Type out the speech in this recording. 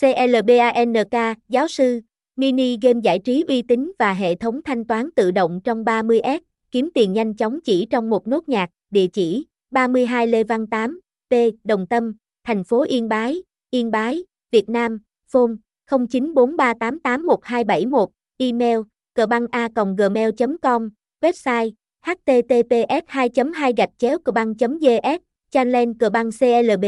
CLBANK, giáo sư, mini game giải trí uy tín và hệ thống thanh toán tự động trong 30S, kiếm tiền nhanh chóng chỉ trong một nốt nhạc, địa chỉ 32 Lê Văn 8, P, Đồng Tâm, thành phố Yên Bái, Yên Bái, Việt Nam, phone 0943881271, email cbanga.gmail.com, website https 2 2 gạch chéo cờ băng gs channel cờ băng clb